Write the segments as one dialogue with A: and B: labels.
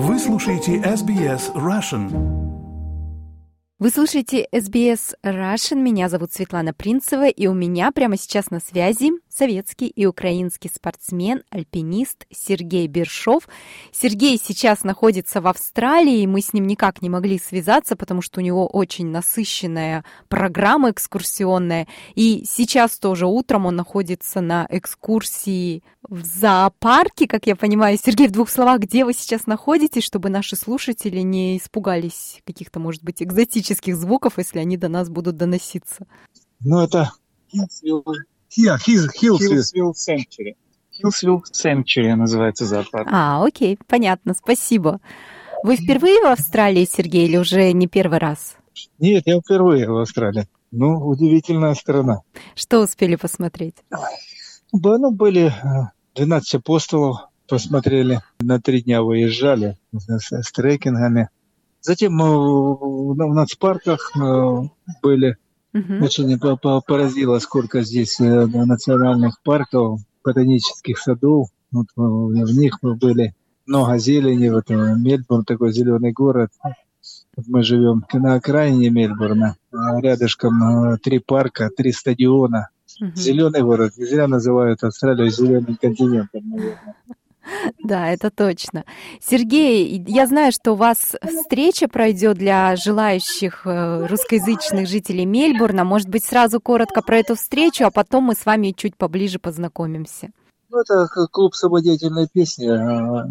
A: Вы слушаете SBS Russian.
B: Вы слушаете SBS Russian. Меня зовут Светлана Принцева, и у меня прямо сейчас на связи советский и украинский спортсмен, альпинист Сергей Бершов. Сергей сейчас находится в Австралии, мы с ним никак не могли связаться, потому что у него очень насыщенная программа экскурсионная. И сейчас тоже утром он находится на экскурсии в зоопарке, как я понимаю. Сергей, в двух словах, где вы сейчас находитесь, чтобы наши слушатели не испугались каких-то, может быть, экзотических звуков, если они до нас будут доноситься?
C: Ну, это
D: Yeah, Hills,
C: Healesville Sanctuary. Healesville Sanctuary называется зоопарк.
B: А, окей, понятно, спасибо. Вы впервые в Австралии, Сергей, или уже не первый раз?
C: Нет, я впервые в Австралии. Ну, удивительная страна.
B: Что успели посмотреть?
C: Б- Ну, были э, 12 апостолов, посмотрели, на три дня выезжали с, с трекингами. Затем мы в, в нацпарках э, были. Очень по- по- поразило, сколько здесь э, национальных парков, ботанических садов. Вот э, в них мы были много зелени. Вот э, Мельбурн такой зеленый город. Вот мы живем на окраине Мельбурна. а Рядышком три парка, три стадиона.
B: Мгм.
C: Зеленый город. Не зря называют Австралию зеленым континентом, наверное.
B: Да, это точно. Сергей, я знаю, что у вас встреча пройдет для желающих э, русскоязычных жителей Мельбурна. Может быть, сразу коротко про эту встречу, а потом мы с вами чуть поближе познакомимся.
C: Ну, это клуб самодеятельной песни. а,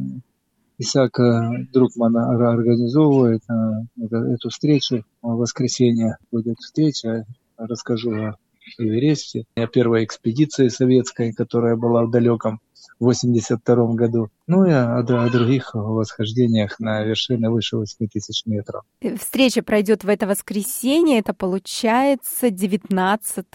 C: Исаак э, Друкман ор- организовывает э, эту встречу. В воскресенье будет встреча. Расскажу о Эвересте, о первой экспедиции советской, которая была в далеком 82 году. Ну и о, о других восхождениях на вершины выше 8 тысяч метров.
B: Э, Встреча пройдет в это воскресенье, это получается 19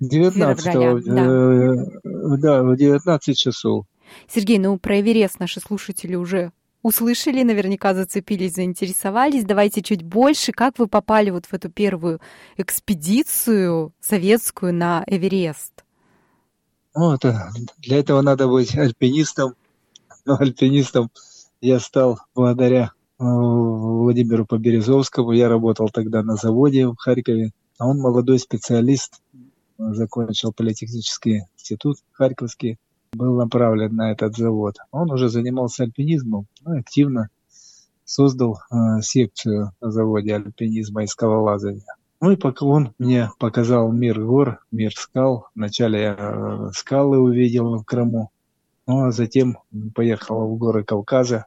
C: 19
B: Февраля,
C: э, да, в 19 часов.
B: Сергей, ну про Эверест наши слушатели уже услышали, наверняка зацепились, заинтересовались. Давайте чуть больше. Как вы попали вот в эту первую экспедицию советскую на Эверест?
C: Ну, это, для этого надо быть альпинистом. Но альпинистом я стал благодаря э, Владимиру Поберезовскому. Я работал тогда на заводе в Харькове. А он молодой специалист, закончил политехнический институт Харьковский, был направлен на этот завод. Он уже занимался альпинизмом, ну, активно создал э, секцию на заводе альпинизма и скалолазания. Ну и пока он мне показал мир гор, мир скал. Вначале я э, скалы увидел в Крыму, ну а затем поехал в горы Кавказа,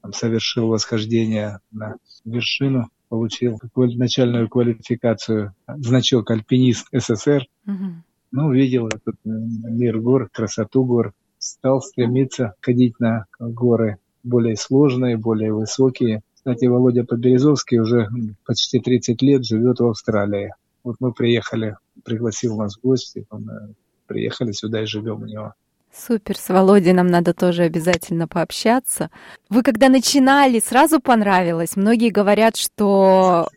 C: там совершил восхождение на вершину, получил начальную квалификацию, значок альпинист СССР.
B: Мгм.
C: Ну, увидел этот э, мир гор, красоту гор, стал стремиться ходить на горы более сложные, более высокие. Кстати, Володя Поберезовский уже почти 30 лет живет в Австралии. Вот мы приехали, пригласил нас в гости, он, э, приехали сюда и живем у него.
B: Супер, с Володей нам надо тоже обязательно пообщаться. Вы когда начинали, сразу понравилось? Многие говорят, что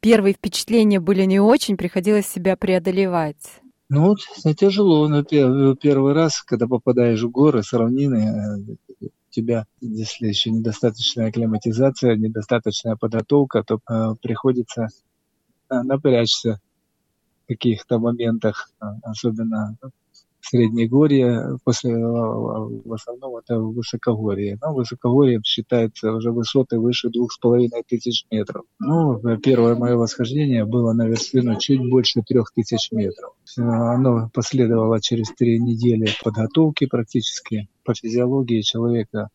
B: первые впечатления были не очень, приходилось себя преодолевать.
C: Ну вот, тяжело на пе- первый раз, когда попадаешь в горы с равнины, э, тебя, если еще недостаточная акклиматизация, недостаточная подготовка, то э, приходится э, напрячься в каких-то моментах, э, особенно Среднегорье, после, э, в основном это высокогорье. Но высокогорье считается уже высоты выше двух с половиной тысяч метров. Ну, первое мое восхождение было на вершину чуть больше трех тысяч метров. Оно последовало через три недели подготовки практически по физиологии человека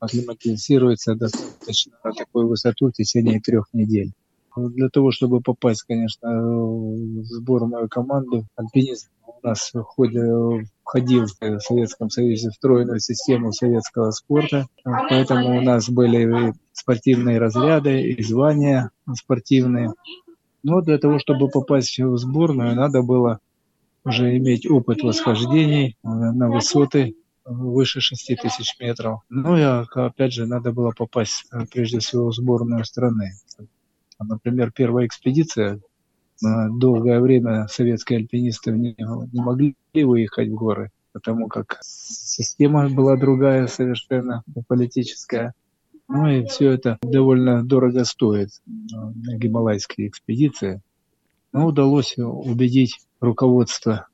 C: акклиматизируется достаточно на такую высоту в течение трех недель. Ну, Для того, чтобы попасть, конечно, в сборную команду, альпинизм у нас входи- входил в Советском Союзе в стройную систему советского спорта, поэтому у нас были спортивные разряды и звания спортивные. Но для того, чтобы попасть в сборную, надо было уже иметь опыт восхождений на высоты выше 6 тысяч метров. Ну и опять же надо было попасть прежде всего в сборную страны. Например, первая экспедиция, долгое время советские альпинисты не, не могли выехать в горы, потому как система была другая совершенно политическая. Ну и все это довольно дорого стоит, гималайские экспедиции. Но удалось убедить руководство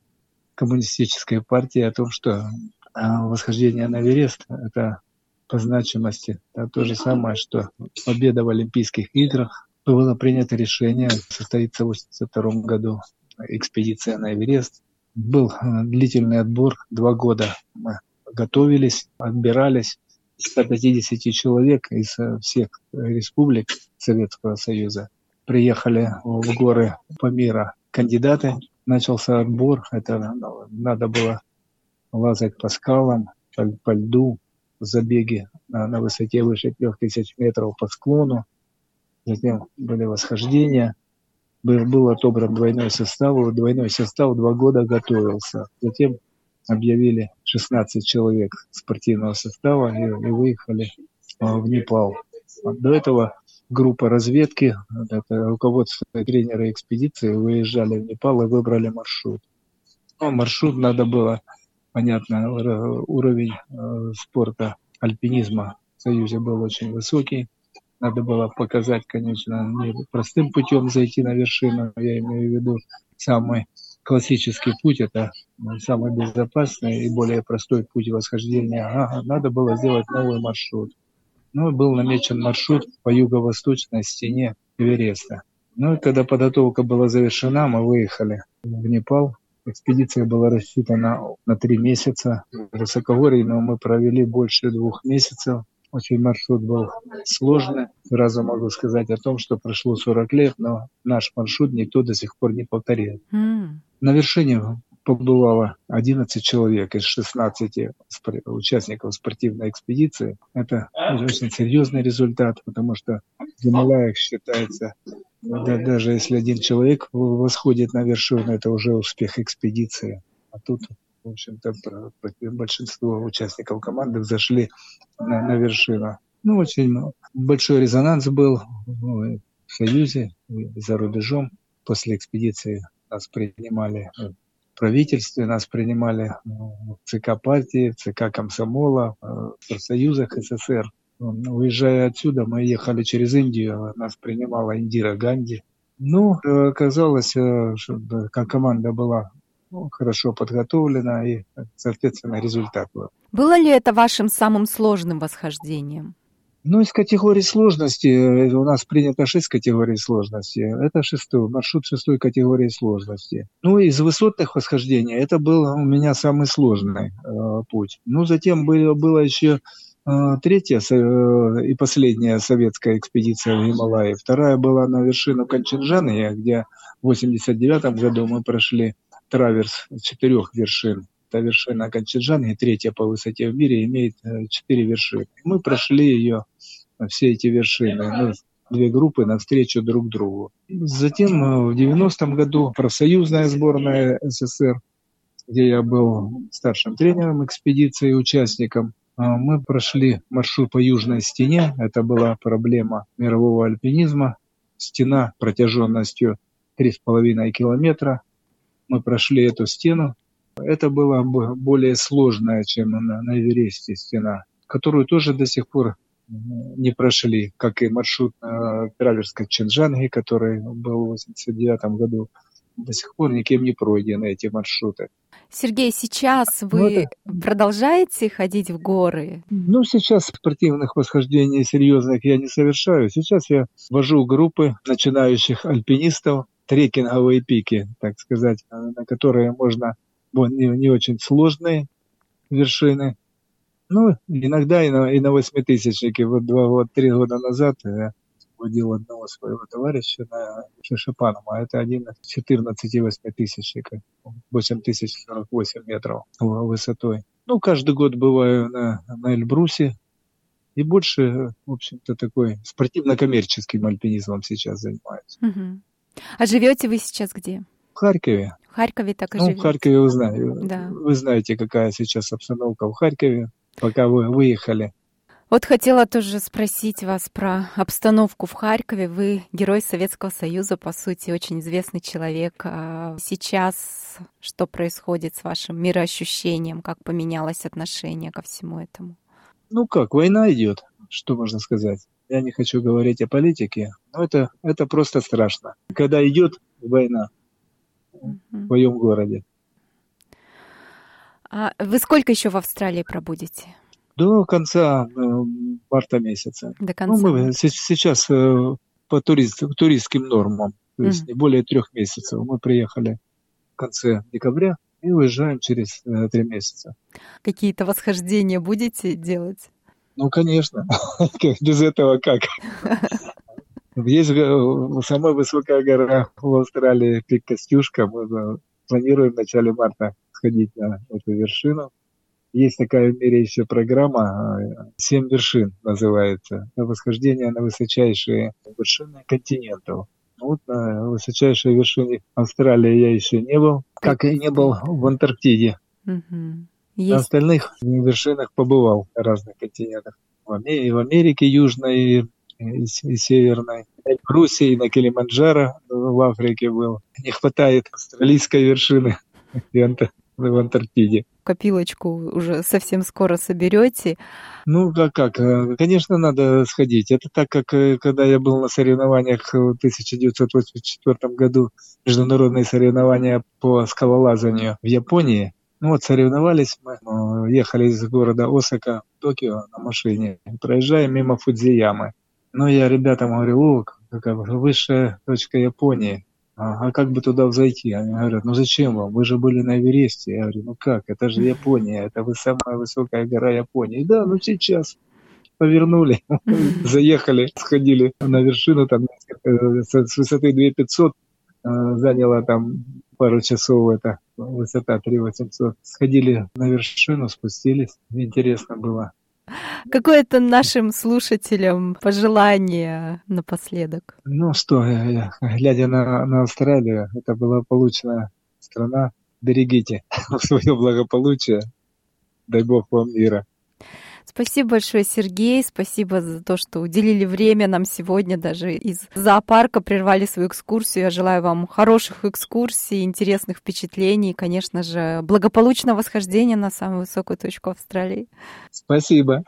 C: коммунистической партии о том, что а, восхождение на Эверест – это по значимости это то же самое, что победа в Олимпийских играх. Было принято решение, состоится в 1982 году экспедиция на Эверест. Был э, длительный отбор, два года мы готовились, отбирались. 150 человек из э, всех республик Советского Союза приехали в горы Памира кандидаты. Начался отбор. Это надо было лазать по скалам, по, по льду, забеги на, на высоте выше 3000 метров по склону. Затем были восхождения. Был, был отобран двойной состав. Двойной состав два года готовился. Затем объявили 16 человек спортивного состава и, и выехали а, в Непал. До этого группа разведки, это руководство и тренеры экспедиции выезжали в Непал и выбрали маршрут. Ну, маршрут надо было, понятно, уровень э, спорта, альпинизма в Союзе был очень высокий. Надо было показать, конечно, не простым путем зайти на вершину, я имею в виду самый классический путь, это самый безопасный и более простой путь восхождения. Ага, надо было сделать новый маршрут. Ну, был намечен маршрут по юго-восточной стене Эвереста. Ну и когда подготовка была завершена, мы выехали в Непал. Экспедиция была рассчитана на три месяца. В высокогорье, но мы провели больше двух месяцев. Очень маршрут был сложный. Сразу могу сказать о том, что прошло 40 лет, но наш маршрут никто до сих пор не повторил. Mm. На вершине побывало 11 человек из 16 участников спортивной экспедиции. Это очень серьезный результат, потому что в Гималаях считается, да, даже если один человек восходит на вершину, это уже успех экспедиции. А тут, в общем-то, большинство участников команды взошли на, на вершину. Ну, очень большой резонанс был в Союзе за рубежом. После экспедиции нас принимали правительстве, нас принимали в ЦК партии, в ЦК комсомола, в профсоюзах СССР. Уезжая отсюда, мы ехали через Индию, нас принимала Индира Ганди. Ну, оказалось, э, что команда была хорошо подготовлена и, соответственно, результат был.
B: Было ли это вашим самым сложным восхождением?
C: Ну, из категории сложности, э, у нас принято шесть категорий сложности. Это шестой, маршрут шестой категории сложности. Ну, из высотных восхождений это был у меня самый сложный э, путь. Ну, затем было, было еще э, третья э, и последняя советская экспедиция в Гималайи. Вторая была на вершину Канченджаны, где в 89 году мы прошли траверс четырех вершин это вершина Канчеджан, и третья по высоте в мире, имеет э, четыре вершины. Мы прошли ее, э, все эти вершины, ну, две группы навстречу друг другу. Затем э, в 90-м году профсоюзная сборная СССР, где я был старшим тренером экспедиции участником, мы прошли маршрут по южной стене. Это была проблема мирового альпинизма. Стена протяженностью 3,5 километра. Мы прошли эту стену это было более сложная, чем на, на Эвересте стена, которую тоже до сих пор не прошли, как и маршрут на Траверской Ченджанге, который был в 89 году. До сих пор никем не пройдены эти маршруты.
B: Сергей, сейчас вы ну, это... продолжаете ходить в горы?
C: Ну, сейчас спортивных восхождений серьезных я не совершаю. Сейчас я вожу группы начинающих альпинистов, трекинговые пики, так сказать, на которые можно не, не очень сложные вершины. Ну, иногда и на, и на восьмитысячнике. Вот два, вот три года назад я водил одного своего товарища на а это один из 14 восьмитысячников, 8048 метров высотой. Ну, каждый год бываю на, на Эльбрусе, и больше, в общем-то, такой спортивно-коммерческим альпинизмом сейчас занимаюсь.
B: Угу. А живете вы сейчас где?
C: В Харькове.
B: В Харькове так и
C: ну,
B: живете?
C: в Харькове вы знаете. Да. Вы знаете, какая сейчас обстановка в Харькове, пока вы выехали.
B: Вот хотела тоже спросить вас про обстановку в Харькове. Вы герой Советского Союза, по сути, очень известный человек. А сейчас что происходит с вашим мироощущением? Как поменялось отношение ко всему этому?
C: Ну как, война идет. что можно сказать? Я не хочу говорить о политике, но это, это просто страшно. Когда идет война в твоем городе.
B: А вы сколько еще в Австралии пробудете?
C: До конца э, марта месяца.
B: До конца.
C: Ну, мы сейчас э, по турист, туристским нормам, то есть
B: Мгм.
C: не более трех месяцев. Мы приехали в конце декабря и уезжаем через э, три месяца.
B: Какие-то восхождения будете делать?
C: Ну, конечно, без этого как? Есть самая высокая гора в Австралии, пик Костюшка. Мы э, планируем в начале марта сходить на эту вершину. Есть такая в мире еще программа э, «Семь вершин» называется. Это восхождение на высочайшие вершины континентов. Ну, Вот на высочайшей вершине Австралии я еще не был, как и не был в Антарктиде.
B: Мгм.
C: На
B: Есть
C: остальных вершинах побывал на разных континентах. В Аме- и в Америке Южной, и, Северной, в Руси, и на Килиманджаро в Африке был. Не хватает австралийской вершины в Антарктиде.
B: копилочку уже совсем скоро соберете.
C: Ну, как, как? э, Конечно, надо сходить. Это так, как э, когда я был на соревнованиях в 1984 году, международные соревнования по скалолазанию в Японии. Ну вот, соревновались мы, э, ехали из города Осака в Токио на машине, проезжаем мимо Фудзиямы. Ну, я ребятам говорю, о, какая высшая точка Японии. А, а как бы туда взойти? Они говорят, ну зачем вам? Вы же были на Эвересте. Я говорю, ну как? Это же Япония, это вы самая высокая гора Японии. Да, ну сейчас повернули, заехали, сходили на вершину, там с высоты 2500 э, заняло там пару часов это высота 3800. Сходили на вершину, спустились. Интересно было.
B: Какое-то нашим слушателям пожелание напоследок?
C: Ну что, я- я, глядя на, на Австралию, это благополучная страна. Берегите свое благополучие. Дай Бог вам мира.
B: Спасибо большое, Сергей. Спасибо за то, что уделили время нам сегодня даже из зоопарка, прервали свою экскурсию. Я желаю вам хороших экскурсий, интересных впечатлений и, конечно же, благополучного восхождения на самую высокую точку Австралии.
C: Спасибо.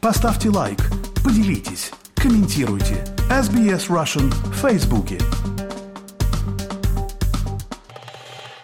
A: Поставьте лайк, поделитесь, комментируйте. SBS Russian в Фейсбуке.